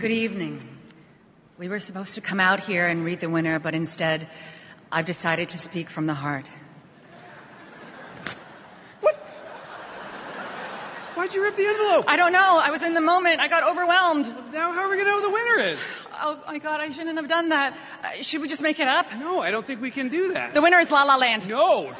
Good evening. We were supposed to come out here and read the winner, but instead, I've decided to speak from the heart. What? Why'd you rip the envelope? I don't know. I was in the moment. I got overwhelmed. Now, how are we gonna know who the winner is? Oh my god, I shouldn't have done that. Uh, should we just make it up? No, I don't think we can do that. The winner is La La Land. no.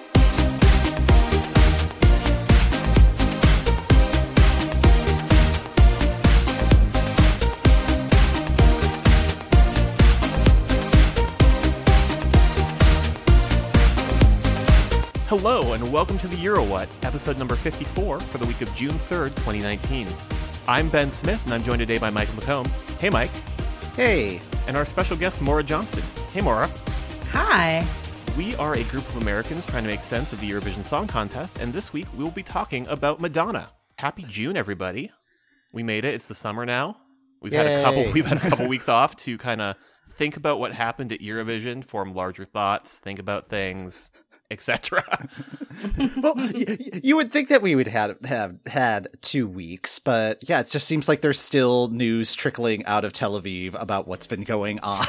Hello, and welcome to the EuroWhat, episode number 54 for the week of June 3rd, 2019. I'm Ben Smith, and I'm joined today by Michael McComb. Hey, Mike. Hey. And our special guest, Maura Johnston. Hey, Maura. Hi. We are a group of Americans trying to make sense of the Eurovision Song Contest, and this week we will be talking about Madonna. Happy June, everybody. We made it. It's the summer now. We've had a couple we've had a couple weeks off to kind of think about what happened at Eurovision, form larger thoughts, think about things, etc. Well, y- y- you would think that we would have have had two weeks, but yeah, it just seems like there's still news trickling out of Tel Aviv about what's been going on.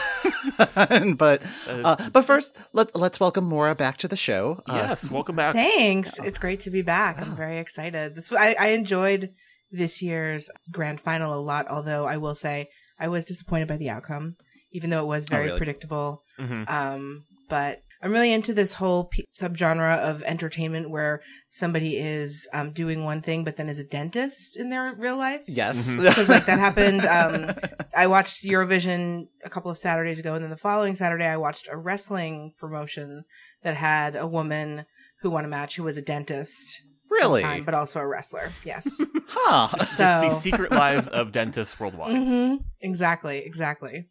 but uh, but first, let let's welcome Maura back to the show. Uh, yes, welcome back. Thanks. It's great to be back. I'm very excited. This I, I enjoyed this year's grand final a lot, although I will say I was disappointed by the outcome, even though it was very really? predictable. Mhm. Um, but I'm really into this whole p- subgenre of entertainment where somebody is um, doing one thing, but then is a dentist in their real life. Yes. because like that happened. Um, I watched Eurovision a couple of Saturdays ago, and then the following Saturday, I watched a wrestling promotion that had a woman who won a match who was a dentist, really? time, but also a wrestler. Yes. Huh. Just so the secret lives of dentists worldwide. hmm exactly, exactly.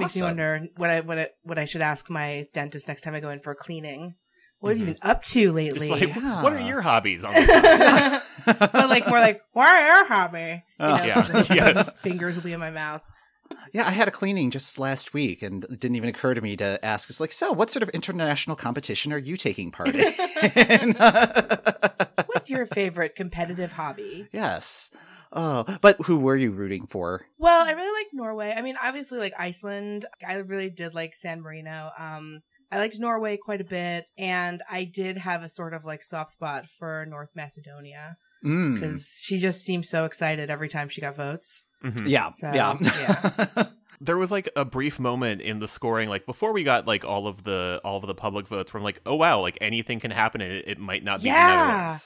Makes me wonder what I what I, what I should ask my dentist next time I go in for a cleaning. What have you mm-hmm. been up to lately? like, Yeah. what are your hobbies? On the but like more like, what are your hobby? You oh, know, Oh, yeah. just Yes. Fingers will be in my mouth. Yeah, I had a cleaning just last week, and it didn't even occur to me to ask. It's like, so what sort of international competition are you taking part in? What's your favorite competitive hobby? yes. Oh, but who were you rooting for? Well, I really like Norway. I mean, obviously, like Iceland. I really did like San Marino. Um, I liked Norway quite a bit, and I did have a sort of like soft spot for North Macedonia Mm. because she just seemed so excited every time she got votes. Mhm. Yeah, So, yeah. yeah. There was like a brief moment in the scoring, like before we got like all of the all of the public votes, from like, oh wow, like anything can happen, and it, it might not be Yeah.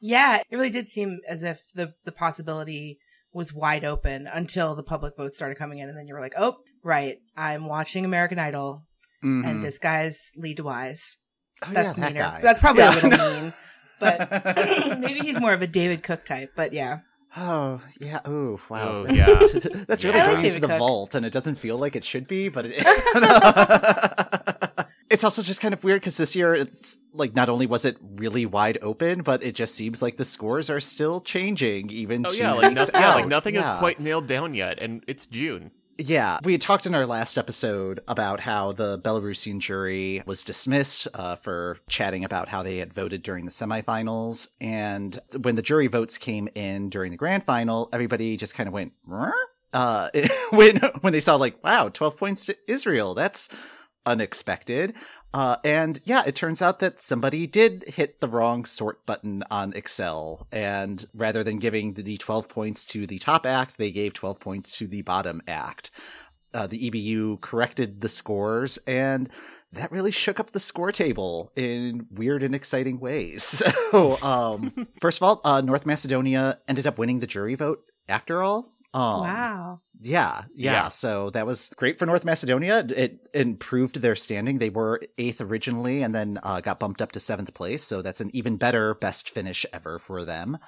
The Netherlands. Yeah, it really did seem as if the the possibility was wide open until the public votes started coming in, and then you were like, "Oh, right, I'm watching American Idol, Mhm. and this guy's Lee DeWyze. Oh, That's yeah, that meaner. guy. That's probably Yeah. a little mean, but maybe he's more of a David Cook type. But yeah, Oh yeah! Oh wow! Oh, that's, that's really Yeah. I like going to the Cook. vault, and it doesn't feel like it should be. But it, it's also just kind of weird because this year, it's like not only was it really wide open, but it just seems like the scores are still changing, even Oh two yeah, like, weeks no- yeah, like nothing Yeah. is quite nailed down yet, and it's June. Yeah, we had talked in our last episode about how the Belarusian jury was dismissed uh, for chatting about how they had voted during the semifinals. And when the jury votes came in during the grand final, everybody just kind of went, uh, when when they saw like, wow, twelve points to Israel. That's unexpected. Uh, and yeah, it turns out that somebody did hit the wrong sort button on Excel. And rather than giving the 12 points to the top act, they gave 12 points to the bottom act. Uh, the EBU corrected the scores and that really shook up the score table in weird and exciting ways. So, um, first of all, uh, North Macedonia ended up winning the jury vote after all. Um, wow. yeah, yeah, Yeah. So that was great for North Macedonia. It improved their standing. They were eighth originally and then uh, got bumped up to seventh place. So that's an even better best finish ever for them.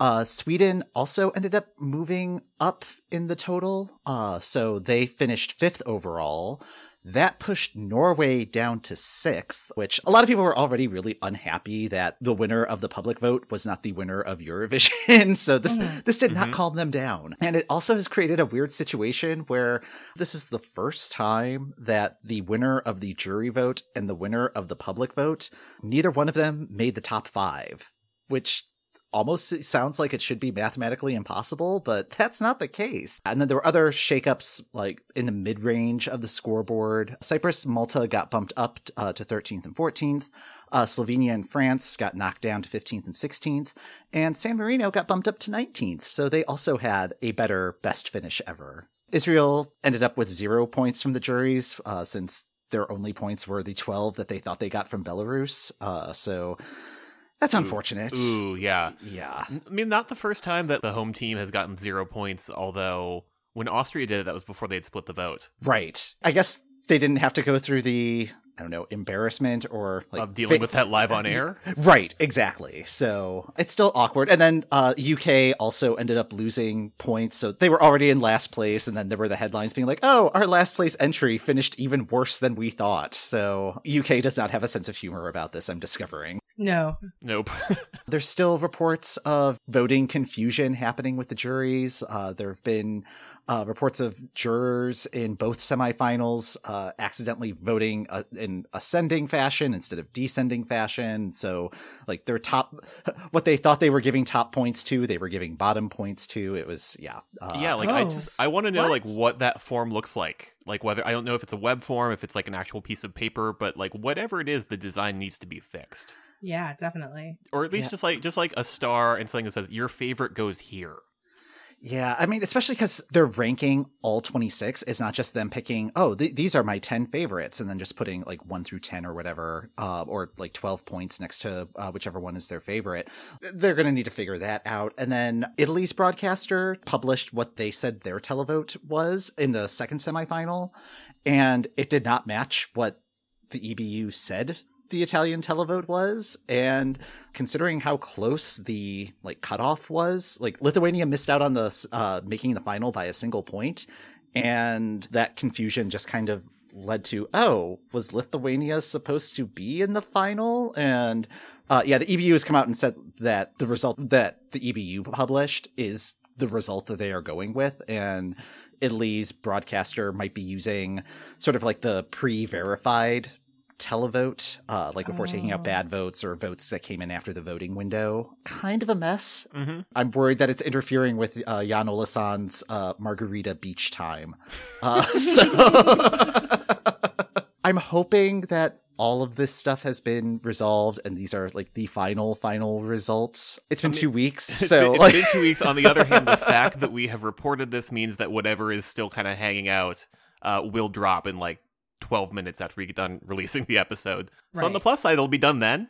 Uh, Sweden also ended up moving up in the total. Uh, so they finished fifth overall. That pushed Norway down to sixth, which a lot of people were already really unhappy that the winner of the public vote was not the winner of Eurovision. so this mm-hmm. this did not mm-hmm. calm them down. And it also has created a weird situation where this is the first time that the winner of the jury vote and the winner of the public vote, neither one of them made the top five, which almost sounds like it should be mathematically impossible, but that's not the case. And then there were other shakeups like in the mid range of the scoreboard. Cyprus, Malta got bumped up uh, to 13th and 14th. Uh, Slovenia and France got knocked down to 15th and 16th. And San Marino got bumped up to 19th. So they also had a better best finish ever. Israel ended up with zero points from the juries uh, since their only points were the 12 that they thought they got from Belarus. Uh, so that's unfortunate. Ooh, yeah. Yeah. I mean, not the first time that the home team has gotten zero points, although when Austria did it, that was before they'd split the vote. Right. I guess they didn't have to go through the I don't know, embarrassment or like of dealing fa- with that live on air. Right, exactly. So it's still awkward. And then uh, UK also ended up losing points. So they were already in last place. And then there were the headlines being like, oh, our last place entry finished even worse than we thought. So UK does not have a sense of humor about this, I'm discovering. No. Nope. There's still reports of voting confusion happening with the juries. Uh, there have been uh, reports of jurors in both semifinals uh, accidentally voting uh, in ascending fashion instead of descending fashion. So, like their top, what they thought they were giving top points to, they were giving bottom points to. It was yeah, uh, yeah, like I Oh. just I want to know What? like what that form looks like. Like whether I don't know if it's a web form, if it's like an actual piece of paper, but like whatever it is, the design needs to be fixed. Yeah, definitely. Or at least Yeah. just like just like a star and something that says your favorite goes here. Yeah, I mean, especially because they're ranking all 26. It's not just them picking, oh, th- these are my 10 favorites, and then just putting like 1 through 10 or whatever, uh, or like 12 points next to uh, whichever one is their favorite. They're going to need to figure that out. And then Italy's broadcaster published what they said their televote was in the second semifinal, and it did not match what the EBU said the Italian televote was, and considering how close the like cutoff was, like Lithuania missed out on the uh, making the final by a single point, and that confusion just kind of led to oh, was Lithuania supposed to be in the final? And uh, yeah, the EBU has come out and said that the result that the EBU published is the result that they are going with, and Italy's broadcaster might be using sort of like the pre-verified televote, uh, like before taking out Oh. bad votes or votes that came in after the voting window. Kind of a mess. Mm-hmm. I'm worried that it's interfering with uh, Jon Ola Sand's uh, Margarita Beach Time. Uh, so I'm hoping that all of this stuff has been resolved and these are like the final, final results. It's been two weeks, so it's like, been two weeks. On the other hand, the fact that we have reported this means that whatever is still kind of hanging out uh, will drop in like 12 minutes after we get done releasing the episode. So on the plus side, it'll be done then.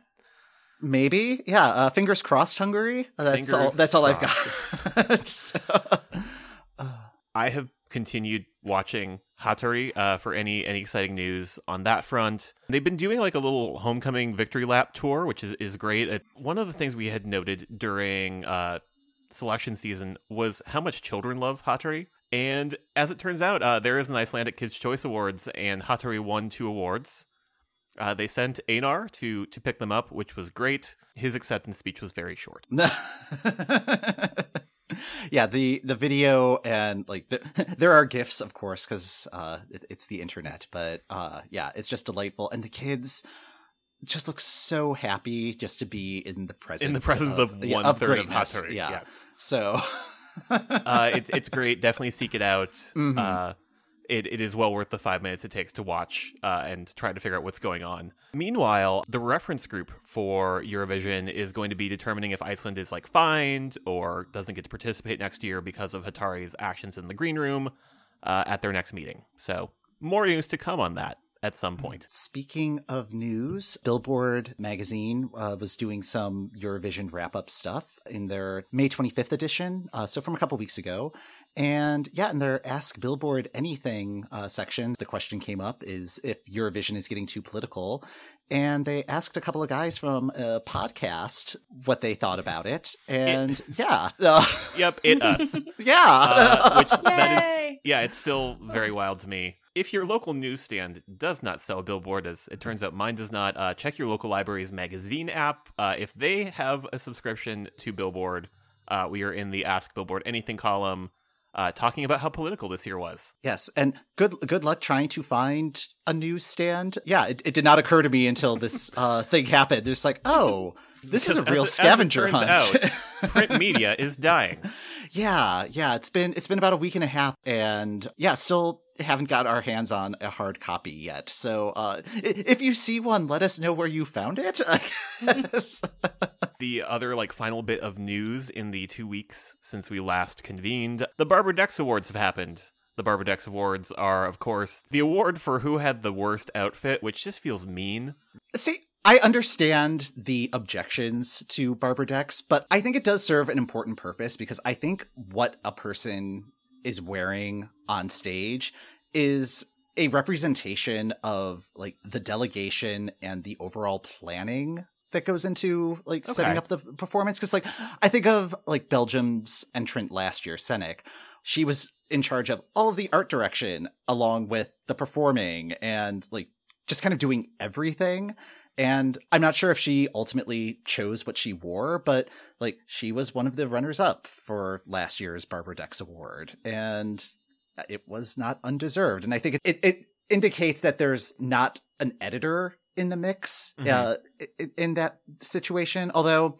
maybe, yeah. Uh, fingers crossed, Hungary. Uh, That's all. That's all I've got. So- I have continued watching Hatari uh, for any any exciting news on that front. They've been doing like a little homecoming victory lap tour, which is is great. Uh, one of the things we had noted during uh, selection season was how much children love Hatari. And as it turns out, uh, there is an Icelandic Kids' Choice Awards, and Hatari won two awards. Uh, they sent Einar to to pick them up, which was great. His acceptance speech was very short. yeah, the the video and like the, there are gifs, of course, because uh, it, it's the internet. But uh, yeah, it's just delightful, and the kids just look so happy just to be in the presence In the presence of, yeah, one third of. Hatari, Yeah, yes. so uh, it, it's great. Definitely seek it out. Mhm. Uh, it, it is well worth the five minutes it takes to watch uh, and try to figure out what's going on. Meanwhile, the reference group for Eurovision is going to be determining if Iceland is like fined or doesn't get to participate next year because of Hatari's actions in the green room uh, at their next meeting. So more news to come on that at some point. Speaking of news, Billboard magazine uh, was doing some Eurovision wrap up stuff in their May 25th edition, uh, so from a couple weeks ago. And yeah, in their Ask Billboard Anything uh, section, the question came up is if Eurovision is getting too political. And they asked a couple of guys from a podcast what they thought about it. And yeah, uh, Yep, it us. yeah. uh, which that Yay! is yeah it's still very wild to me if your local newsstand does not sell billboard as it turns out mine does not uh, check your local library's magazine app uh, if they have a subscription to billboard uh, we are in the ask billboard anything column uh, talking about how political this year was Yes, and good good luck trying to find a newsstand. Yeah, it, it did not occur to me until this uh, thing happened. It's like, oh, this is a real it- scavenger hunt. print media is dying. Yeah, yeah, it's been it's been about a week and a half, and yeah, still haven't got our hands on a hard copy yet. So uh, if you see one, let us know where you found it. The other like final bit of news in the two weeks since we last convened, the Barbara Dex Awards have happened. The Barbara Dex Awards are, of course, the award for who had the worst outfit, which just feels mean. See, I understand the objections to Barbara Dex, but I think it does serve an important purpose because I think what a person is wearing on stage is a representation of like the delegation and the overall planning that goes into like setting up the performance. Because like i think of like belgium's entrant last year Sennek. she was in charge of all of the art direction along with the performing and like just kind of doing everything and i'm not sure if she ultimately chose what she wore but like she was one of the runners up for last year's barbara dex award. And it was not undeserved. And i think it, it, it indicates that there's not an editor in the mix Mhm. uh, in that situation. Although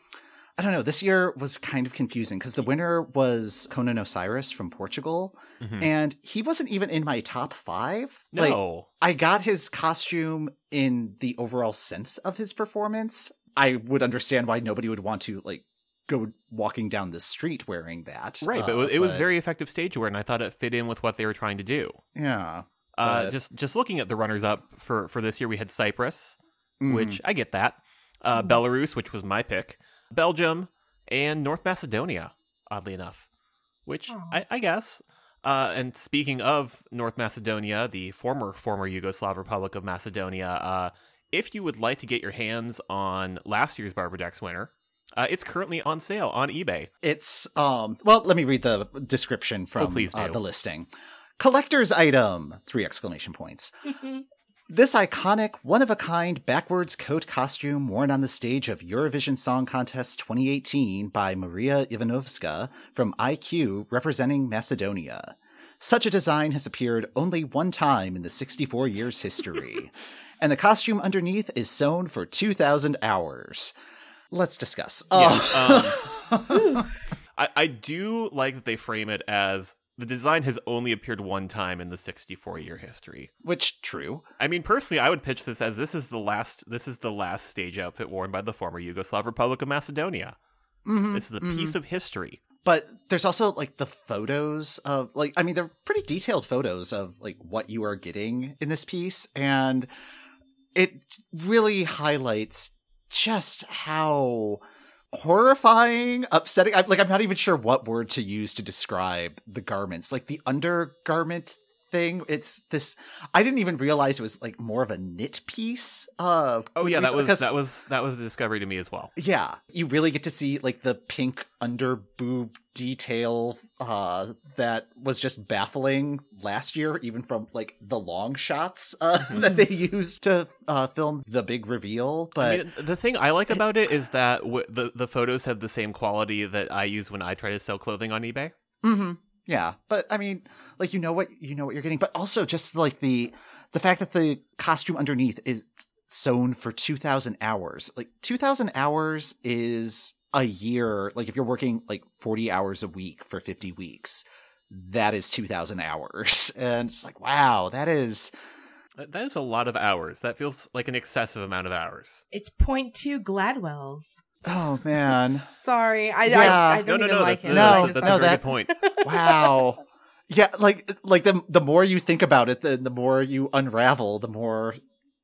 I don't know. This year was kind of confusing because the winner was Conan Osiris from Portugal, Mhm. and he wasn't even in my top five. Like, No. I got his costume in the overall sense of his performance. I would understand why nobody would want to like go walking down the street wearing that. right, but it uh, was, very effective stage wear, and I thought it fit in with what they were trying to do. yeah. Uh, But- just just looking at the runners up for for this year, we had Cyprus, Mhm. which I get that. Uh, Belarus, which was my pick. Belgium and North Macedonia, oddly enough, which Aw. I, I guess. Uh, and speaking of North Macedonia, the former former Yugoslav Republic of Macedonia, uh, if you would like to get your hands on last year's Barbara Dex winner, uh, it's currently on sale on eBay. It's um well, let me read the description from Oh, please uh, the listing. Collector's item, three exclamation points. This iconic, one of a kind backwards coat costume worn on the stage of Eurovision Song Contest 2018 by Marija Ivanovska from Eye Cue representing Macedonia. Such a design has appeared only one time in the 64 years history, and the costume underneath is sewn for 2,000 hours. Let's discuss. Oh. Um, I, I do like that they frame it as the design has only appeared one time in the 64 year history. Which true. I mean, personally, I would pitch this as this is the last this is the last stage outfit worn by the former Yugoslav Republic of Macedonia. Mhm, This is a mhm. piece of history. But there's also like the photos of like I mean they're pretty detailed photos of like what you are getting in this piece and it really highlights just how horrifying, upsetting. I'm like I'm not even sure what word to use to describe the garments. Like the undergarment thing, it's this I didn't even realize it was like more of a knit piece. Uh Oh yeah, that was because- that was that was a discovery to me as well. yeah, you really get to see like the pink under boob detail uh that was just baffling last year even from like the long shots uh that they used to uh film the big reveal but I mean, the thing I like about it is that w- the the photos have the same quality that I use when I try to sell clothing on eBay. Mhm. Yeah but i mean like you know what you know what you're getting but also just like the the fact that the costume underneath is sewn for 2000 hours like 2000 hours is a year like if you're working like 40 hours a week for 50 weeks that is 2000 hours and it's like wow that is That that is a lot of hours. That feels like an excessive amount of hours. It's point two Gladwell's. Oh man Sorry, I, Yeah. I, I No, don't no, even no. like that's, him. No, I that's, that's no, a very that- good point. wow yeah like like the the more you think about it the, the more you unravel the more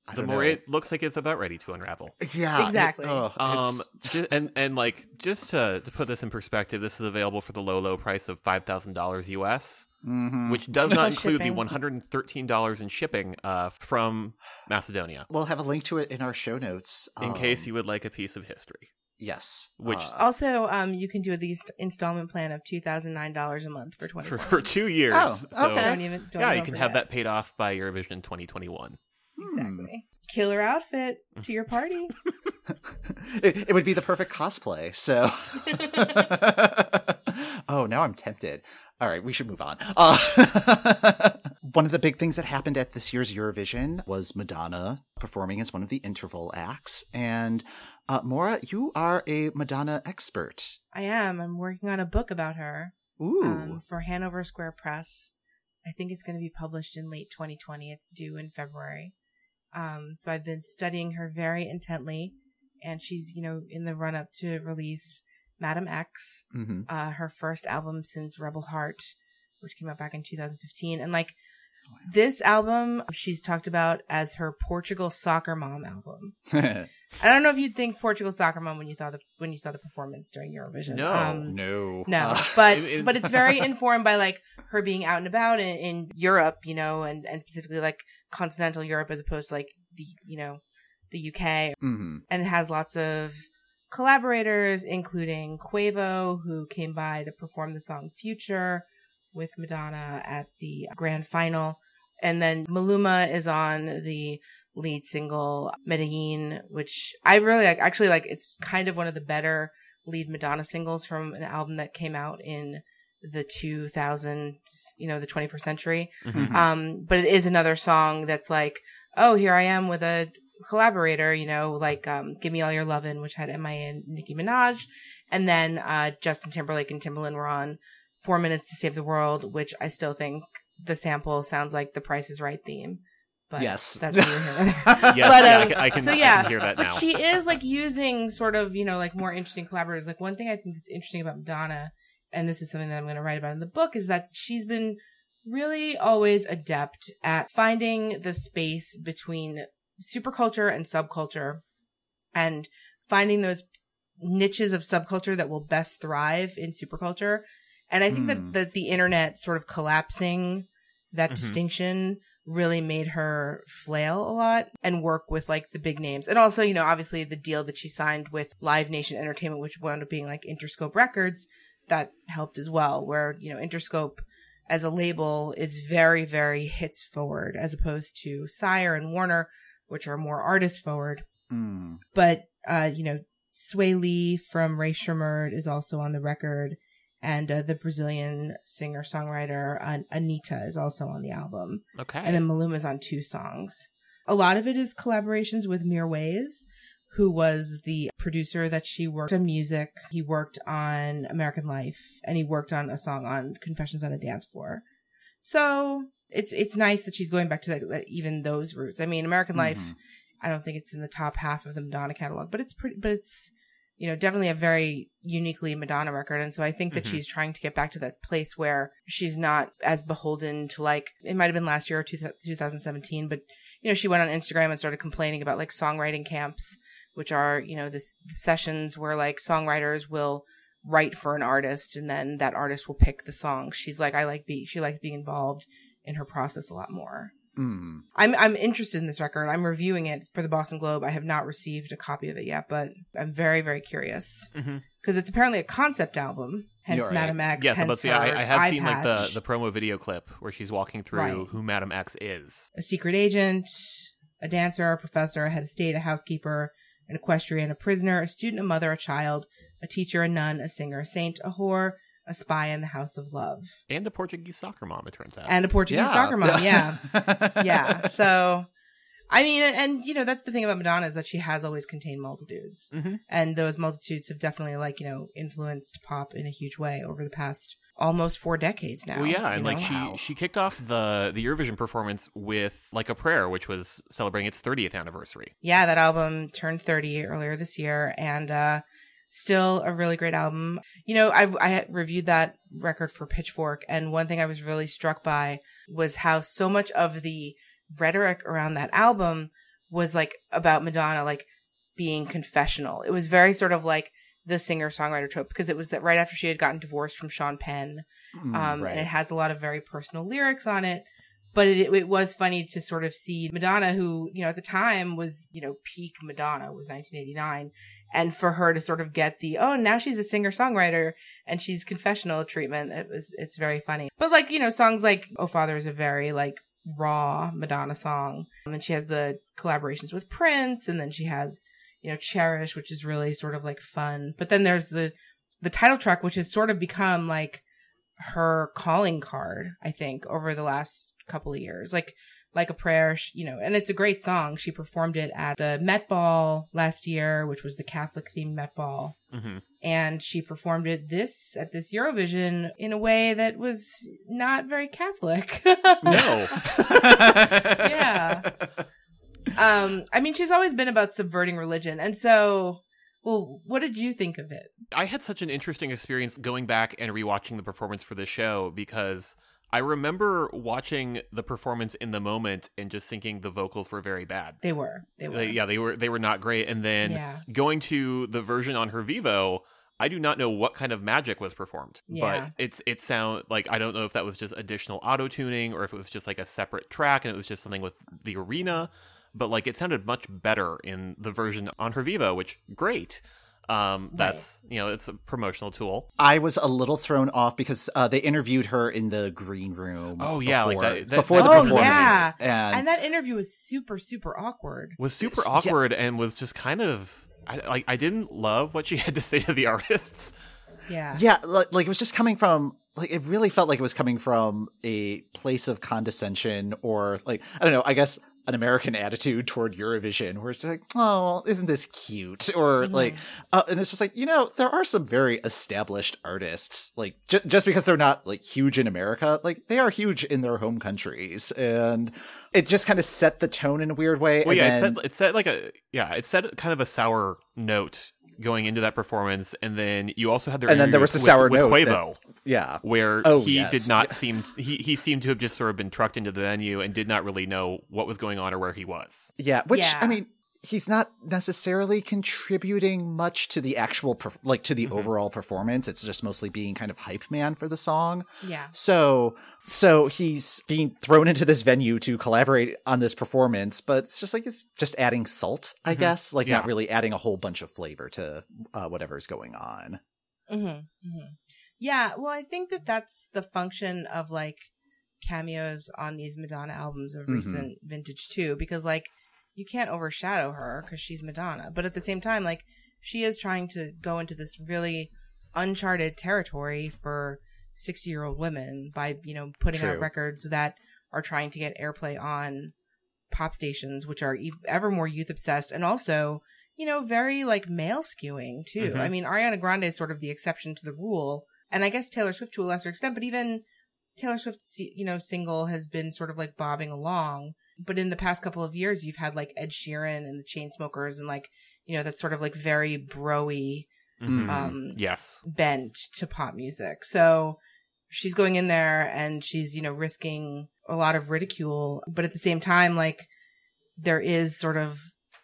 I The more know. it looks like it's about ready to unravel. yeah it- Exactly. oh, Um, it's- ju- and and like just to to put this in perspective, this is available for the low low price of five thousand dollars US, mhm. which does not Plus include the one hundred and thirteen dollars in shipping uh, from Macedonia. We'll have a link to it in our show notes. In um, case you would like a piece of history, Yes. Which- uh, Also, um, you can do the inst- installment plan of two thousand nine dollars a month for twenty. for, for two years. Oh, so okay. Don't even. Don't yeah, you can have that paid off by Eurovision twenty twenty one. hmm. Exactly. Killer outfit to your party. it, it would be the perfect cosplay. So, Oh, now I'm tempted. All right, we should move on. Uh, one of the big things that happened at this year's Eurovision was Madonna performing as one of the interval acts. And uh, Maura, you are a Madonna expert. I am. I'm working on a book about her Ooh. um, for Hanover Square Press. I think it's going to be published in late 2020. It's due in February. Um, so I've been studying her very intently, and she's, you know, in the run up to release Madame X, hmm uh, her first album since Rebel Heart, which came out back in 2015. And like this album, she's talked about as her Portugal soccer mom album. I don't know if you'd think Portugal soccer mom when you thought the when you saw the performance during Eurovision. No. Um, no. no, Uh, but it- it- but it's very informed by like her being out and about in, in Europe, you know, and and specifically like continental Europe as opposed to like the you know the UK, mhm. and it has lots of collaborators, including Quavo, who came by to perform the song "Future" with Madonna at the grand final, and then Maluma is on the lead single Medellin, which I really like. Actually, like it's kind of one of the better lead Madonna singles from an album that came out in the 2000s, you know, the 21st century. Mhm. Um, but it is another song that's like, oh, here I am with a collaborator, you know, like um, "Give Me All Your Lovin'," which had MIA and Nicki Minaj, and then uh, Justin Timberlake and Timbaland were on Four Minutes to Save the World, which I still think the sample sounds like the Price is Right theme. But Yes. that's neither here nor there. Yes, But, yeah, I um, can, I can, so I yeah, can hear that but now. she is like using sort of you know like more interesting collaborators. Like one thing I think that's interesting about Madonna, and this is something that I'm going to write about in the book, is that she's been really always adept at finding the space between superculture and subculture, and finding those niches of subculture that will best thrive in superculture. And I think Hmm. that that the internet sort of collapsing that Mhm. distinction really made her flail a lot and work with like the big names. And also, you know, obviously the deal that she signed with Live Nation Entertainment, which wound up being like Interscope Records, that helped as well, where, you know, Interscope as a label is very, very hits forward as opposed to Sire and Warner, which are more artist forward. Mm. But, uh, you know, Swae Lee from Rae Sremmurd is also on the record. And uh, the Brazilian singer songwriter An- Anitta is also on the album. okay. And then Maluma is on two songs. A lot of it is collaborations with Mirwais, who was the producer that she worked on music. He worked on American Life and he worked on a song on Confessions on a Dance Floor. So it's it's nice that she's going back to that, that even those roots. I mean, American Life, Mhm. I don't think it's in the top half of the Madonna catalog, but it's pretty but it's you know, definitely a very uniquely Madonna record. And so I think that Mhm. she's trying to get back to that place where she's not as beholden to like, it might have been last year or two, 2017, but you know, she went on Instagram and started complaining about like songwriting camps, which are, you know, this the sessions where like songwriters will write for an artist and then that artist will pick the song. She's like, I like be, she likes being involved in her process a lot more. Mm. I'm I'm interested in this record. I'm reviewing it for the Boston Globe. I have not received a copy of it yet, but I'm very very curious Mhm. because it's apparently a concept album. Hence, right. Madame X. Yes, hence but see, I, I have seen like the, the promo video clip where she's walking through Right. who Madame X is. a secret agent, a dancer, a professor, a head of state, a housekeeper, an equestrian, a prisoner, a student, a mother, a child, a teacher, a nun, a singer, a saint, a whore, a spy in the house of love, And a Portuguese soccer mom, it turns out. and a Portuguese soccer mom. Yeah. yeah. So, I mean, and, and, you know, that's the thing about Madonna is that she has always contained multitudes, Mhm. and those multitudes have definitely, like, you know, influenced pop in a huge way over the past almost four decades now. Well, yeah, and like she Wow. she kicked off the the Eurovision performance with like a prayer, which was celebrating its 30th anniversary. yeah, that album turned 30 earlier this year, and uh, still a really great album. You know, I I reviewed that record for Pitchfork, and one thing I was really struck by was how so much of the rhetoric around that album was like about Madonna, like being confessional. It was very sort of like the singer songwriter trope because it was right after she had gotten divorced from Sean Penn Mm, um, right. and it has a lot of very personal lyrics on it. But it, it was funny to sort of see Madonna, who you know at the time was you know peak Madonna was 1989, and for her to sort of get the oh now she's a singer songwriter and she's confessional treatment. It was it's very funny. But like you know songs like Oh Father is a very like raw Madonna song, Um, and she has the collaborations with Prince, and then she has you know Cherish, which is really sort of like fun. But then there's the the title track, which has sort of become like her calling card, I think, over the last couple of years. Like, like a prayer, you know, and it's a great song. She performed it at the Met Ball last year, which was the Catholic themed Met Ball. hmm And she performed it this at this Eurovision in a way that was not very Catholic. No. yeah. Um, I mean, she's always been about subverting religion. And so, well, what did you think of it? I had such an interesting experience going back and rewatching the performance for this show because I remember watching the performance in the moment and just thinking the vocals were very bad. They were. They were. Yeah, they were they were not great. And then Yeah. going to the version on her Vevo, I do not know what kind of magic was performed. Yeah. But it's it sound like I don't know if that was just additional auto tuning or if it was just like a separate track and it was just something with the arena. But like it sounded much better in the version on her Vevo, which great. Um, that's you know it's a promotional tool. I was a little thrown off because uh, they interviewed her in the green room. Oh, yeah, like before, that- that- before the Oh, performance, yeah. and, and that interview was super, super awkward. Was super Yeah. awkward and was just kind of I like I didn't love what she had to say to the artists. Yeah. yeah, like, like it was just coming from like it really felt like it was coming from a place of condescension or like I don't know. I guess an American attitude toward Eurovision, where it's like, oh, isn't this cute? Or Mhm. like, uh, and it's just like, you know, there are some very established artists, like j- just because they're not like huge in America, like they are huge in their home countries, and it just kind of set the tone in a weird way. Well, and yeah, then, it said it said like a yeah, it said kind of a sour note going into that performance, and then you also had their and then there interview was the with- sour with note. Quavo, that- yeah, where Oh, he yes, did not seem he he seemed to have just sort of been trucked into the venue and did not really know what was going on or where he was. Yeah, which Yeah. I mean, he's not necessarily contributing much to the actual, perf- like to the Mhm. overall performance. It's just mostly being kind of hype man for the song. Yeah. So, so he's being thrown into this venue to collaborate on this performance, but it's just like it's just adding salt, I Mhm. guess, like Yeah. not really adding a whole bunch of flavor to uh, whatever's going on. hmm hmm Yeah, well, I think that that's the function of like cameos on these Madonna albums of Mhm. recent vintage too, because like you can't overshadow her because she's Madonna, but at the same time, like she is trying to go into this really uncharted territory for sixty-year-old women by you know putting out records that are trying to get airplay on pop stations, which are ev- ever more youth obsessed and also you know, very like male skewing too. Mhm. I mean, Ariana Grande is sort of the exception to the rule, and I guess Taylor Swift to a lesser extent, but even Taylor Swift's you know single has been sort of like bobbing along. But in the past couple of years, you've had like Ed Sheeran and the Chainsmokers, and like you know that's sort of like very broy Mhm. um yes. bent to pop music. So she's going in there and she's, you know, risking a lot of ridicule, but at the same time, like there is sort of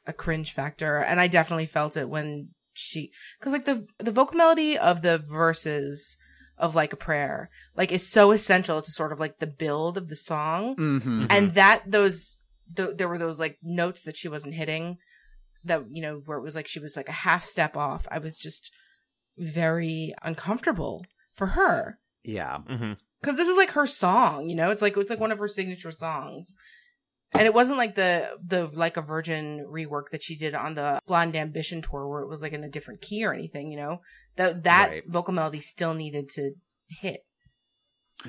a cringe factor. And I definitely felt it when she, cause like the, the vocal melody of the verses of like a prayer, like is so essential to sort of like the build of the song. Mm-hmm. and that those th- there were those like notes that she wasn't hitting that you know where it was like she was like a half step off. I was just very uncomfortable for her. Yeah. hmm because this is like her song you know? It's like it's like one of her signature songs and it wasn't like the the like a virgin rework that she did on the blonde ambition tour where it was like in a different key or anything you know that that Right. vocal melody still needed to hit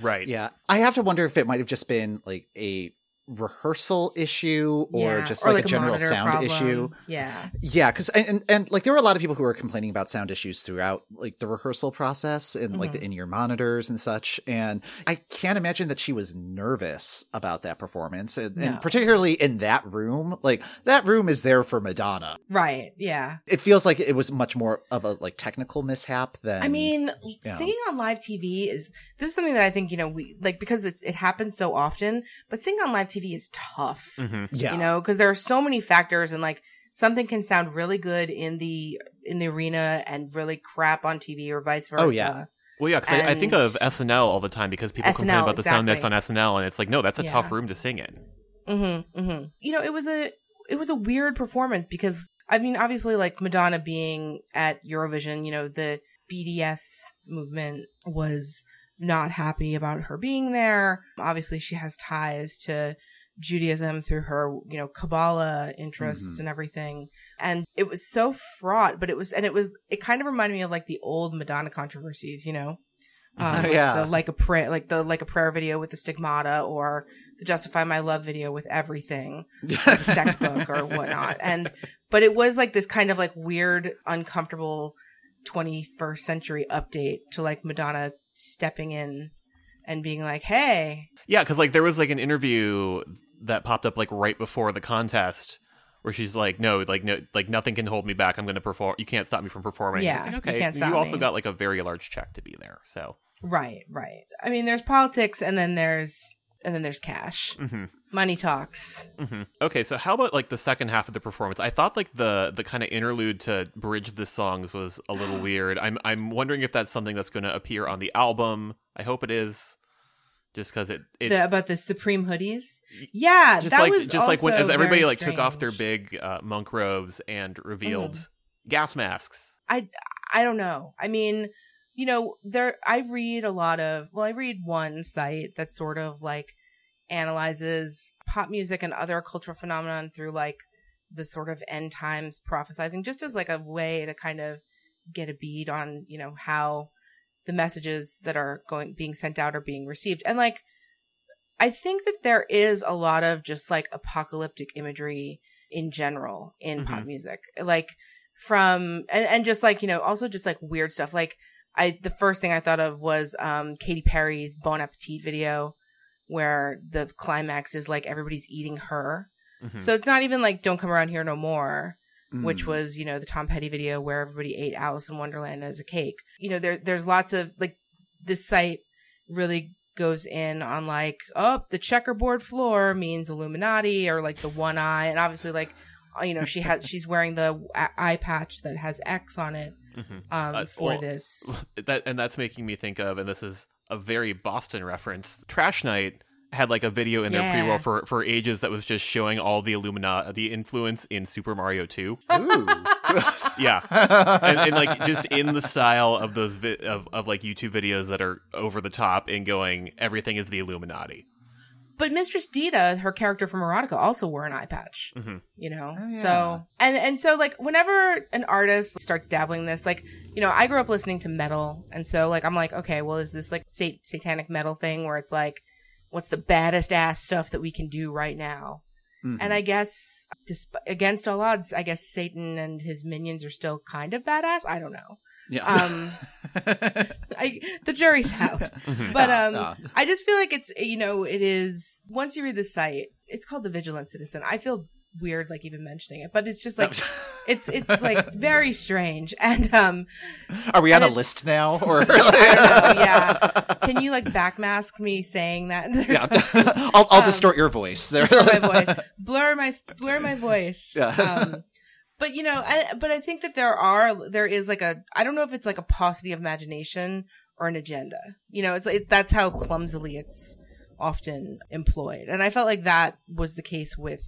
Right. Yeah. I have to wonder if it might have just been like a rehearsal issue or Yeah. just like, a general sound problem. issue. yeah Yeah, because and, and and like there were a lot of people who were complaining about sound issues throughout like the rehearsal process and like Mm-hmm. the in-ear monitors and such. And I can't imagine that she was nervous about that performance, and, No. and particularly in that room. Like that room is there for Madonna. right yeah It feels like it was much more of a like technical mishap than. I mean, singing on live TV is this is something that I think you know we like because it's, it happens so often. But singing on live TV is tough, hmm yeah, you know, because there are so many factors and like something can sound really good in the in the arena and really crap on TV or vice versa. Oh, yeah. Well, yeah, because I, I think of SNL all the time because people complain about the sound mix on. SNL, and it's like, no, that's a Yeah. tough room to sing in. Mm-hmm, mm-hmm. You know, it was a it was a weird performance because I mean, obviously, like Madonna being at Eurovision, you know, the BDS movement was not happy about her being there. Obviously, she has ties to Judaism through her, you know, Kabbalah interests Mhm. and everything. And it was so fraught, but it was, and it was, it kind of reminded me of like the old Madonna controversies, you know? Um, Oh, like yeah. the like a prayer, like the like a prayer video with the stigmata, or the Justify My Love video with everything, the sex book or whatnot. And but it was like this kind of like weird, uncomfortable 21st century update to like Madonna stepping in and being like, "Hey, Yeah, because like there was like an interview that popped up like right before the contest where she's like, "No, like no, like nothing can hold me back. I'm going to perform. You can't stop me from performing." Yeah, like, you can't stop also me. got like a very large check to be there. So, right, right." I mean, there's politics, and then there's and then there's cash. hmm Money talks. hmm okay. So how about like the second half of the performance? I thought like the the kind of interlude to bridge the songs was a little weird. I'm I'm wondering if that's something that's going to appear on the album. I hope it is. Just because it, it the, about the Supreme hoodies. Yeah, just that like was just like when as everybody very like took off their big uh, monk robes and revealed Mhm. gas masks. I I don't know. I mean, you know, there I read a lot of well, I read one site that sort of like analyzes pop music and other cultural phenomenon through like the sort of end times prophesizing just as like a way to kind of get a bead on, you know, how the messages that are going being sent out are being received. And like I think that there is a lot of just like apocalyptic imagery in general in pop music. Like from and, and just like, you know, also just like weird stuff. Like I the first thing I thought of was um Katy Perry's Bon Appetit video where the climax is like everybody's eating her. Mhm. So it's not even like Don't Come Around Here No More which Mm. was you know the Tom Petty video where everybody ate Alice in Wonderland as a cake. You know there there's lots of like this site really goes in on like oh the checkerboard floor means Illuminati or like the one eye and obviously like uh, you know she has she's wearing the eye patch that has X on it Mhm. um Uh, for well, this that and that's making me think of and this is a very boston reference trash night had like a video in their Yeah. pre-roll for for ages that was just showing all the illumina the influence in super mario 2 Ooh. yeah and, and like just in the style of those vi- of, of like youtube videos that are over the top and going everything is the illuminati but Mistress Dita, her character from Erotica, also wore an eye patch. Mhm. You know, Oh, yeah. so and and so like whenever an artist starts dabbling this, like you know, I grew up listening to metal, and so like I'm like, okay, well, is this like sat- satanic metal thing where it's like, what's the baddest ass stuff that we can do right now? Mhm. And I guess, disp- against all odds, I guess Satan and his minions are still kind of badass. I don't know. Yeah. Um, I the jury's out. Mhm. But Ah, um, ah. I just feel like it's you know it is once you read the site, it's called the Vigilant Citizen. I feel weird like even mentioning it, but it's just like it's it's like very strange. And um, Are we on a list now? Or I know. Yeah, can you like backmask me saying that? There's Yeah. I'll, I'll Um, distort your voice. There. blur my voice, blur my blur my voice. Yeah. Um, but you know, I, but I think that there are there is like a I don't know if it's like a paucity of imagination or an agenda. You know, it's like that's how clumsily it's often employed, and I felt like that was the case with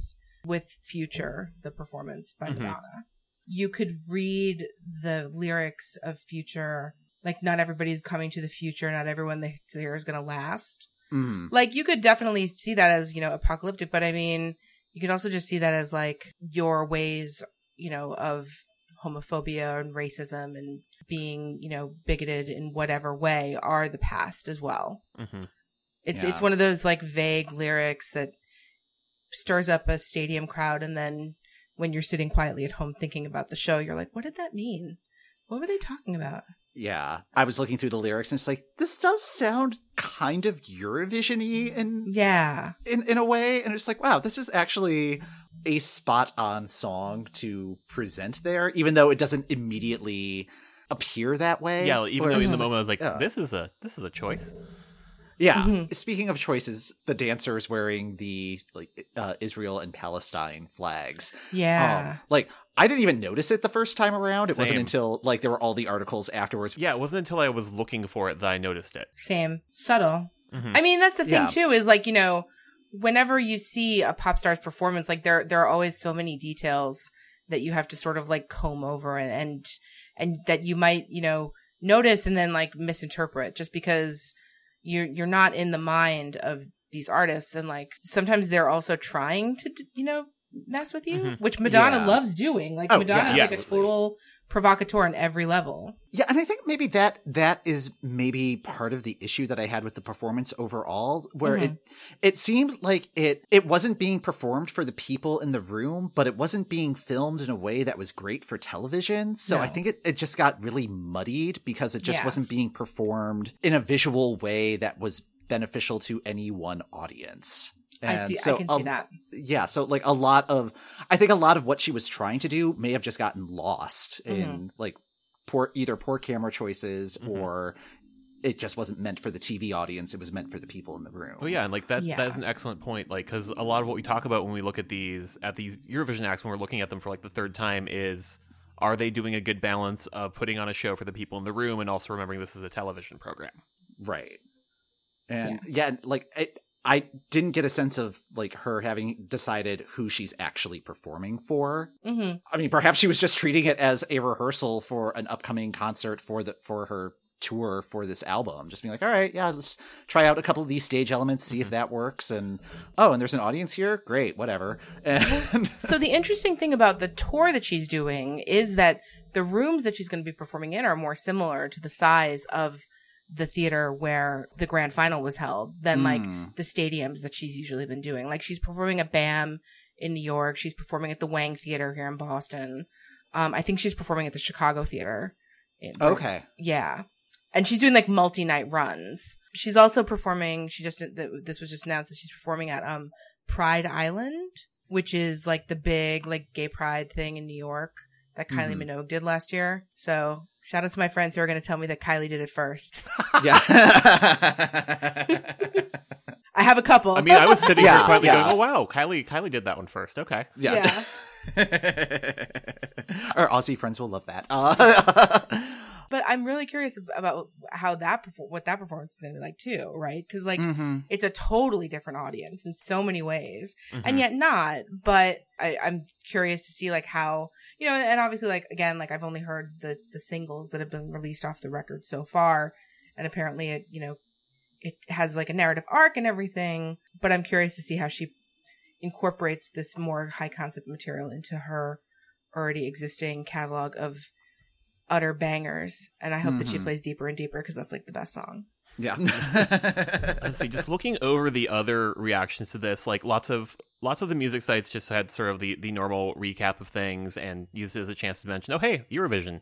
with Future, the performance by Mhm. Madonna. You could read the lyrics of Future. Like not everybody's coming to the future. Not everyone that's here is going to last Mhm. like you could definitely see that as you know apocalyptic but i mean you could also just see that as like your ways you know of homophobia and racism and being you know bigoted in whatever way are the past as well Mhm. it's Yeah. it's one of those like vague lyrics that stirs up a stadium crowd and then when you're sitting quietly at home thinking about the show you're like what did that mean what were they talking about Yeah. I was looking through the lyrics and it's like, this does sound kind of Eurovision-y in, yeah in, in a way. And it's like, wow, this is actually a spot on song to present there, even though it doesn't immediately appear that way. yeah even Where though in the just like- moment i was like yeah. this is a this is a choice Yeah. Mhm. Speaking of choices, the dancers wearing the like uh, Israel and Palestine flags. yeah Um, like I didn't even notice it the first time around. It wasn't until like there were all the articles afterwards. yeah it wasn't until i was looking for it that i noticed it same subtle Mhm. I mean, that's the thing Yeah. too, is like, you know, whenever you see a pop star's performance, like there there are always so many details that you have to sort of like comb over and and, and that you might, you know, notice and then like misinterpret just because you're you're not in the mind of these artists. And like sometimes they're also trying to you know mess with you, Mhm. which Madonna Yeah. loves doing. Like Oh, Madonna yeah, is like a absolutely. total provocateur on every level. Yeah, and I think maybe that that is maybe part of the issue that I had with the performance overall, where it it seemed like it it wasn't being performed for the people in the room, but it wasn't being filmed in a way that was great for television. So I think it, it just got really muddied because it just Yeah. wasn't being performed in a visual way that was beneficial to any one audience. I see. so I can a- see that. yeah so like a lot of i think a lot of what she was trying to do may have just gotten lost Mm-hmm. in like poor either poor camera choices Mhm. or it just wasn't meant for the tv audience it was meant for the people in the room Oh yeah, and like that Yeah. that is an excellent point. Like because a lot of what we talk about when we look at these at these Eurovision acts when we're looking at them for like the third time is are they doing a good balance of putting on a show for the people in the room and also remembering this is a television program? right and yeah, like it, i didn't get a sense of like her having decided who she's actually performing for. Hmm i mean perhaps she was just treating it as a rehearsal for an upcoming concert for the for her tour for this album. Just being like all right yeah let's try out a couple of these stage elements see if that works. And oh and there's an audience here? Great whatever. And So the interesting thing about the tour that she's doing is that the rooms that she's going to be performing in are more similar to the size of the theater where the grand final was held than like Mm. the stadiums that she's usually been doing. Like she's performing at BAM in New York. She's performing at the Wang Theater here in Boston. Um, I think she's performing at the Chicago Theater. in- okay Yeah. And she's doing like multi night runs. She's also performing, she just, this was just announced that she's performing at, um, Pride Island, which is like the big, like gay pride thing in New York that Kylie Mhm. Minogue did last year. So shout out to my friends who are going to tell me that Kylie did it first. yeah I have a couple. I mean, I was sitting Yeah, here quietly yeah. going, "Oh wow, Kylie Kylie did that one first. Okay, yeah, our aussie friends will love that uh, but I'm really curious about how that, perfor- what that performance is going to be like too, right? Cause like, mhm. it's a totally different audience in so many ways. Mhm. and yet not. But I, I'm curious to see like how you know, and obviously like again, like I've only heard the the singles that have been released off the record so far, and apparently it you know it has like a narrative arc and everything. But I'm curious to see how she incorporates this more high concept material into her already existing catalog of utter bangers and i hope that she Mhm. plays deeper and deeper because that's like the best song yeah Let's see. Just looking over the other reactions to this, like lots of lots of the music sites just had sort of the the normal recap of things and used it as a chance to mention, oh hey, Eurovision.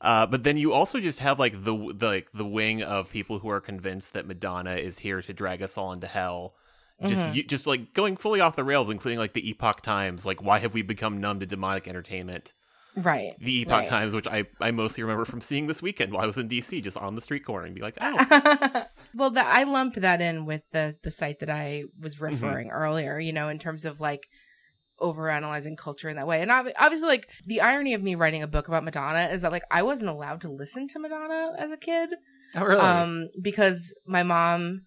Uh, but then you also just have like the the like the wing of people who are convinced that Madonna is here to drag us all into hell. Just Mhm. you, just like going fully off the rails, including like the Epoch Times. Like, why have we become numb to demonic entertainment? Right The Epoch right. Times, which I I mostly remember from seeing this weekend while I was in DC, just on the street corner, and be like, oh, well, that I lump that in with the the site that I was Mm-hmm. referring earlier. You know, in terms of like overanalyzing culture in that way, and ob- obviously, like the irony of me writing a book about Madonna is that like I wasn't allowed to listen to Madonna as a kid, oh really um, because my mom,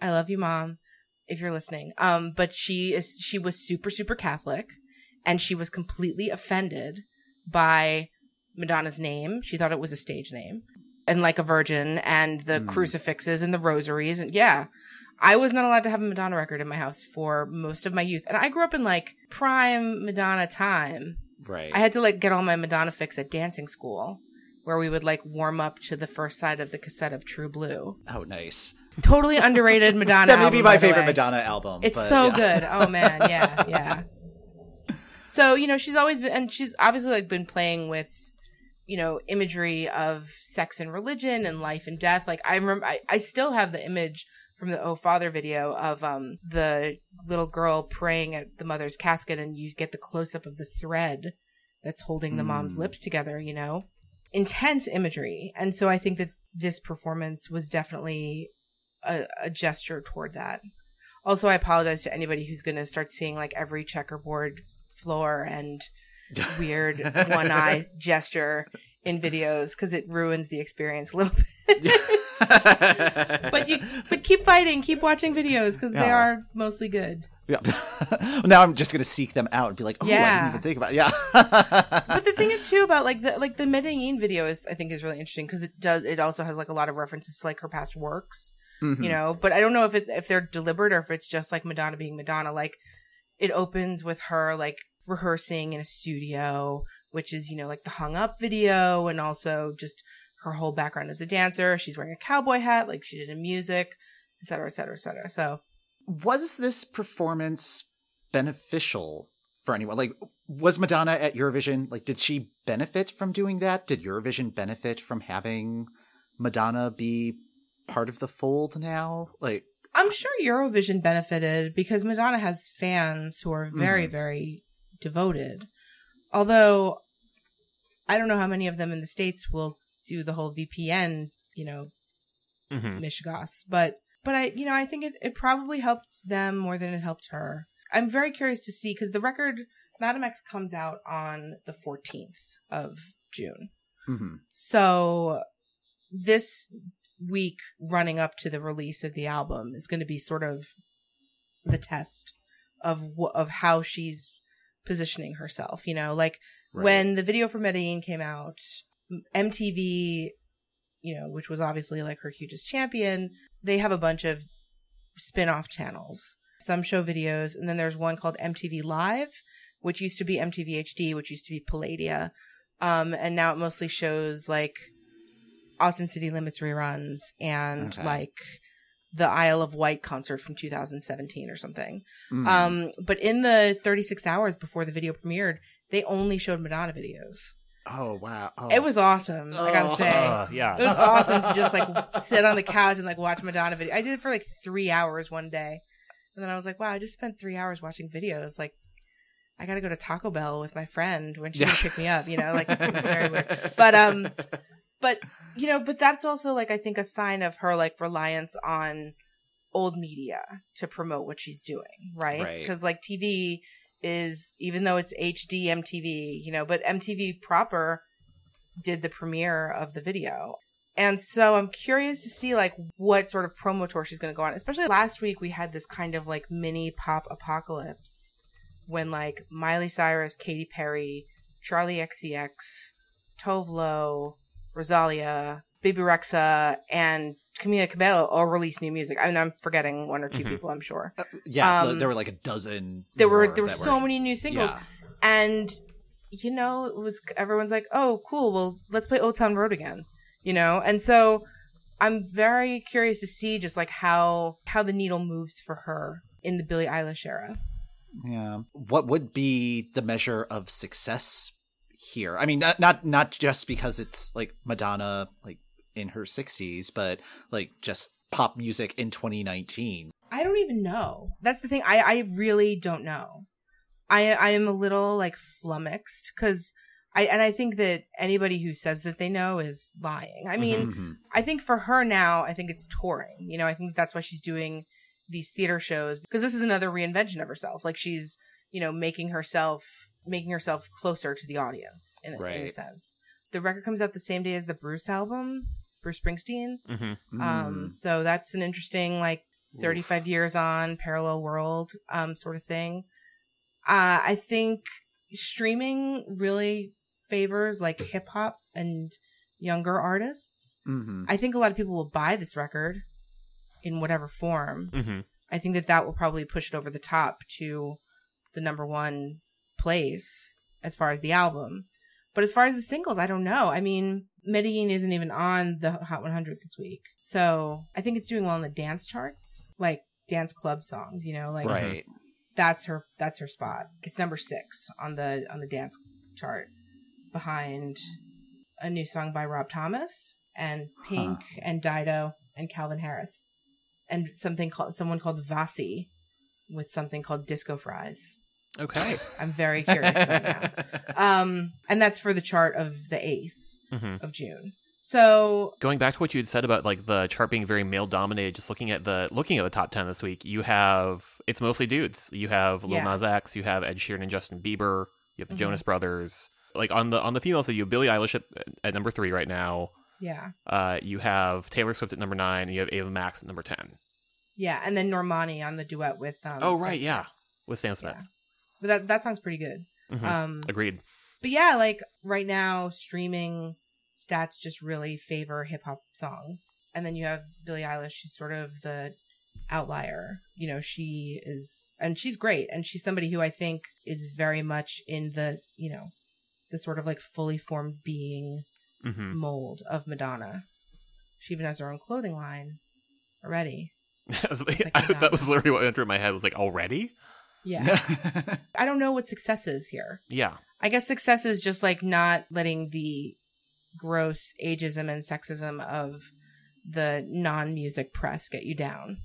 I love you, mom, if you're listening, um, but she is she was super super Catholic, and she was completely offended by Madonna's name. She thought it was a stage name. And like a virgin and the Hmm. crucifixes and the rosaries and yeah. I was not allowed to have a Madonna record in my house for most of my youth. And I grew up in like prime Madonna time. right I had to like get all my Madonna fix at dancing school where we would like warm up to the first side of the cassette of True Blue. oh nice Totally underrated Madonna. that may be my favorite madonna album It's so yeah. good. Oh man, yeah, yeah. So you know, she's always been, and she's obviously like been playing with, you know, imagery of sex and religion and life and death. Like I remember, I, I still have the image from the Oh Father video of um the little girl praying at the mother's casket, and you get the close up of the thread that's holding the mom's Mm. lips together. You know, intense imagery, and so I think that this performance was definitely a, a gesture toward that. Also, I apologize to anybody who's going to start seeing like every checkerboard floor and weird one eye gesture in videos because it ruins the experience a little bit. but you, but keep fighting, keep watching videos because they are mostly good. Yeah. now I'm just gonna seek them out and be like, oh, I didn't even think about. It. Yeah. But the thing too about like the like the Medellin video is I think is really interesting because it does it also has like a lot of references to like her past works. Mhm. you know. But I don't know if it if they're deliberate or if it's just like Madonna being Madonna. Like it opens with her like rehearsing in a studio, which is you know like the hung up video, and also just her whole background as a dancer. She's wearing a cowboy hat, like she did in music, et cetera, et cetera, et cetera. So was this performance beneficial for anyone? Like, was Madonna at Eurovision? Like, did she benefit from doing that? Did Eurovision benefit from having Madonna be part of the fold now? Like, I'm sure Eurovision benefited because Madonna has fans who are very, Mhm. very devoted. Although I don't know how many of them in the States will do the whole VPN, you know, hmm mishegas. But but I you know, I think it, it probably helped them more than it helped her. I'm very curious to see because the record Madame X comes out on the 14th of June. mhm. So this week running up to the release of the album is going to be sort of the test of wh- of how she's positioning herself, you know, like Right. when the video for Medellin came out, MTV, you know, which was obviously like her hugest champion, they have a bunch of spin-off channels. Some show videos, and then there's one called MTV Live, which used to be MTV HD, which used to be Palladia. Um, and now it mostly shows like Austin City Limits reruns and Okay. like the Isle of Wight concert from 2017 or something. Mhm. Um, but in the 36 hours before the video premiered, they only showed Madonna videos. oh wow, oh. It was awesome. I gotta Oh. say. Uh, It was awesome to just like sit on the couch and like watch Madonna video. I did it for like three hours one day, and then I was like, "Wow, I just spent three hours watching videos." Like, I got to go to Taco Bell with my friend when she Yeah. pick me up. You know, like it's very weird. But um, but you know, but that's also like I think a sign of her like reliance on old media to promote what she's doing, right? Right. Because like TV is even though it's HD MTV, you know, but MTV proper did the premiere of the video. And so I'm curious to see like what sort of promo tour she's going to go on. Especially last week we had this kind of like mini pop apocalypse when like Miley Cyrus, Katy Perry, Charli XCX, Tove Lo, Rosalia, Bebe Rexha, and Camila Cabello all released new music. I mean, I'm forgetting one or 2 Mhm. people, I'm sure. Uh, yeah, um, there were like a dozen. There were there were so many new singles, Yeah. and you know, it was everyone's like, "Oh, cool. Well, let's play Old Town Road again." You know, and so I'm very curious to see just like how how the needle moves for her in the Billie Eilish era. Yeah. What would be the measure of success here? I mean, not not not just because it's like Madonna like in her 60s, but like just pop music in 2019. I don't even know. That's the thing. I I really don't know. I I am a little like flummoxed because I and I think that anybody who says that they know is lying. I mean, Mhm. I think for her now, I think it's touring. You know, I think that's why she's doing these theater shows because this is another reinvention of herself. Like she's, you know, making herself making herself closer to the audience in, a- in a sense. The record comes out the same day as the Bruce album, Bruce Springsteen. hmm Um, so that's an interesting like 35 years on parallel world um sort of thing. Uh, I think streaming really favors like hip hop and younger artists. Mhm. I think a lot of people will buy this record in whatever form. hmm I think that that will probably push it over the top to the number one place as far as the album. But as far as the singles, I don't know. I mean, Medellin isn't even on the Hot 100 this week. So I think it's doing well in the dance charts, like dance club songs, you know, like right. that's her that's her spot. It's number six on the on the dance chart behind a new song by Rob Thomas and Pink and Dido and Calvin Harris. And something called someone called Vassy with something called Disco Fries. Okay. I'm very curious right now. Um and that's for the chart of the eighth hmm of June. So Going back to what you had said about like the chart being very male dominated, just looking at the looking at the top ten this week, you have it's mostly dudes. You have Lil Yeah. Nas X, you have Ed Sheeran and Justin Bieber, you have the Mhm. Jonas Brothers. Like on the on the female side, you have Billie Eilish at, at number three right now. yeah. Uh, you have Taylor Swift at number nine, and you have Ava Max at number ten Yeah. And then Normani on the duet with um Oh, Sam right, yeah. Smith. with Sam Smith. Yeah. But that that song's pretty good. Mhm. Um Agreed. But yeah, like right now, streaming stats just really favor hip hop songs. and then you have Billie Eilish, who's sort of the outlier. You know, she is, and she's great, and she's somebody who I think is very much in the, you know, the sort of like fully formed being hmm mold of Madonna. She even has her own clothing line already. that was Madonna. that was literally what entered my head. Was like already. Yeah. I don't know what success is here. Yeah. I guess success is just like not letting the gross ageism and sexism of the non-music press get you down.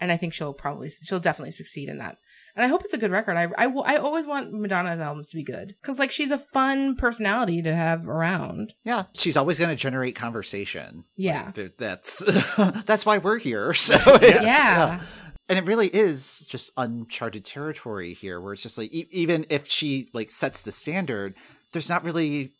And I think she'll probably she'll definitely succeed in that. And I hope it's a good record. I I, I always want Madonna's albums to be good cuz like she's a fun personality to have around. yeah, she's always going to generate conversation. Yeah. Th- That's that's why we're here. So it's, Yeah. and it really is just uncharted territory here, where it's just like e- even if she like sets the standard, there's not really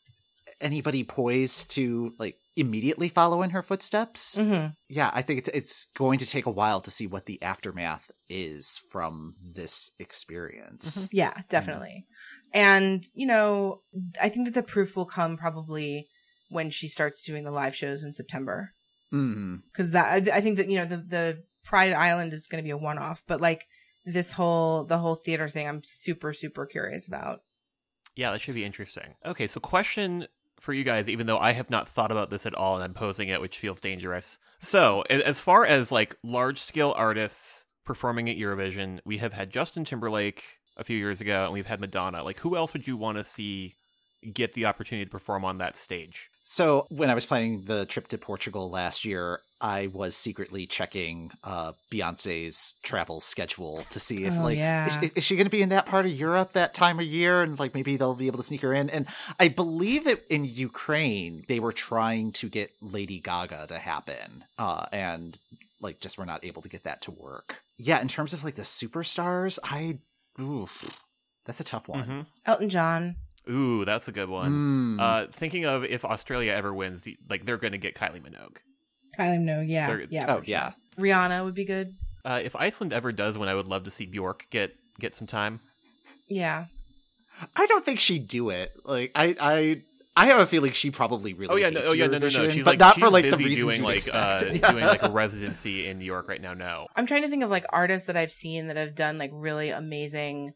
anybody poised to like immediately follow in her footsteps. Mhm. Yeah, I think it's it's going to take a while to see what the aftermath is from this experience. Mm-hmm. Yeah, mm-hmm. definitely. And, you know, I think that the proof will come probably when she starts doing the live shows in September. Mm-hmm. Because that I, I think that you know the the Pride Island is going to be a one off, but like this whole the whole theater thing, I'm super super curious about. Yeah, that should be interesting. Okay, so question for you guys, even though I have not thought about this at all and I'm posing it, which feels dangerous. So, as far as like large scale artists performing at Eurovision, we have had Justin Timberlake a few years ago and we've had Madonna. Like, who else would you want to see get the opportunity to perform on that stage? So when I was planning the trip to Portugal last year, I was secretly checking uh, Beyonce's travel schedule to see if Oh, like yeah. is, is she going to be in that part of Europe that time of year, and like maybe they'll be able to sneak her in. And I believe that in Ukraine they were trying to get Lady Gaga to happen, uh, and like just were not able to get that to work. Yeah, in terms of like the superstars, I ooh, that's a tough one. Mhm. Elton John, Ooh, that's a good one. Mm. Uh, thinking of if Australia ever wins, like they're going to get Kylie Minogue. Kylie Minogue, yeah, They're- yeah, oh sure. yeah, Rihanna would be good. Uh, if Iceland ever does win, I would love to see Bjork get get some time. Yeah, I don't think she'd do it. Like I, I, I have a feeling she probably really. Oh yeah, no, oh yeah, no, no, no. She's but like not she's for like the busy reasons doing you'd like uh. Yeah. doing like a residency in New York right now. No, I'm trying to think of like artists that I've seen that have done like really amazing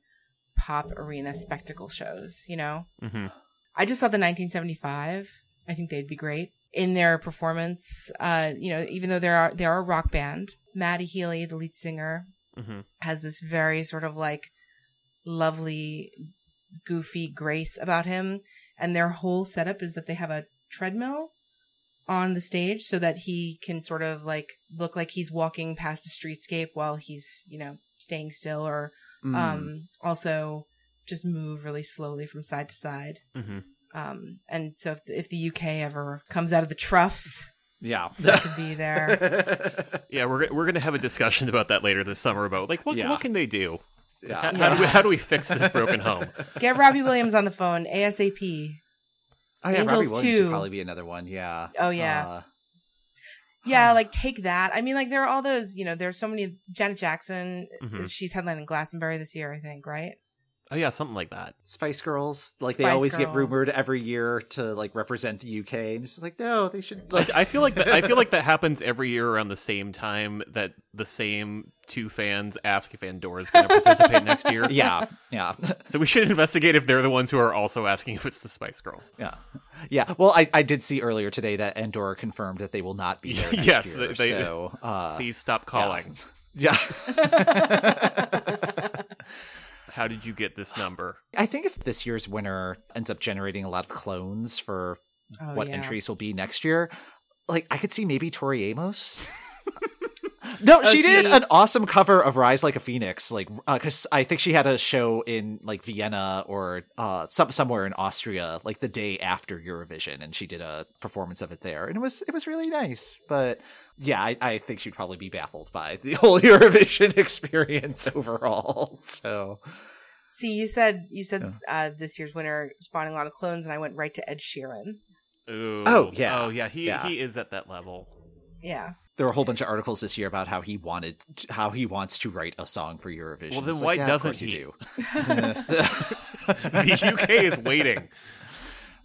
pop arena spectacle shows. You know, hmm I just saw the 1975. I think they'd be great in their performance. Uh, you know, even though they are they are a rock band, Matty Healy, the lead singer, hmm has this very sort of like lovely, goofy grace about him. And their whole setup is that they have a treadmill on the stage so that he can sort of like look like he's walking past a streetscape while he's, you know, staying still or Mm. um also just move really slowly from side to side. hmm Um and so if if the UK ever comes out of the troughs, yeah, that could be there. Yeah, we're we're gonna have a discussion about that later this summer about like what Yeah. what can they do? yeah. How, how do we, how do we fix this broken home? Get Robbie Williams on the phone ASAP. Oh yeah, Robbie Angels Williams too. would probably be another one. Yeah. Oh, yeah. Uh, Yeah, like take that. I mean, like there are all those, you know, there's so many. Janet Jackson, Mhm. she's headlining Glastonbury this year, I think, right? Oh yeah, something like that. Spice Girls, like they Spice always get rumored every year to like represent the UK, and it's just like no, they should. Like, I feel like that, I feel like that happens every year around the same time that the same two fans ask if Andorra is going to participate next year. yeah, yeah, So we should investigate if they're the ones who are also asking if it's the Spice Girls. yeah, yeah. Well, I, I did see earlier today that Andorra confirmed that they will not be there next Yes, year. they- they- so, uh, Please stop calling. yeah. How did you get this number? I think if this year's winner ends up generating a lot of clones for Oh, what yeah. entries will be next year, like I could see maybe Tori Amos. no, she did an awesome cover of "Rise Like a Phoenix," like because I think she had a show in like Vienna or uh some somewhere in Austria, like the day after Eurovision, and she did a performance of it there, and it was it was really nice. But yeah, I, I think she'd probably be baffled by the whole Eurovision experience overall. So See, you said you said uh, this year's winner spawning a lot of clones, and I went right to Ed Sheeran. Ooh. Oh, yeah. Oh yeah. He Yeah. he is at that level. Yeah, there were a whole bunch of articles this year about how he wanted to, how he wants to write a song for Eurovision. Well, then It's why yeah, doesn't course you he? do? the UK is waiting.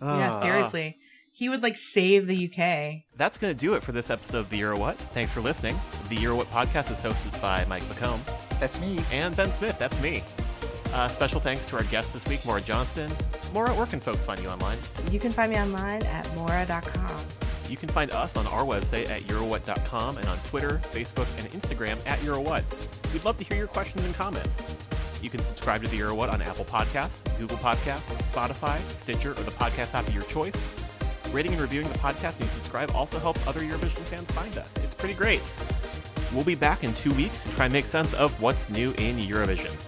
yeah. Ah. Seriously, he would like save the UK. That's going to do it for this episode of The EuroWhat. Thanks for listening. The EuroWhat podcast is hosted by Mike McComb That's me. and Ben Smith. That's me. Uh, special thanks to our guest this week, Maura Johnston. Maura, where can folks find you online? You can find me online at mora.com. You can find us on our website at Eurowhat.com and on Twitter, Facebook, and Instagram at Eurowhat. We'd love to hear your questions and comments. You can subscribe to the Eurowhat on Apple Podcasts, Google Podcasts, Spotify, Stitcher, or the podcast app of your choice. Rating and reviewing the podcast and you subscribe also helps other Eurovision fans find us. It's pretty great. We'll be back in two weeks to try and make sense of what's new in Eurovision.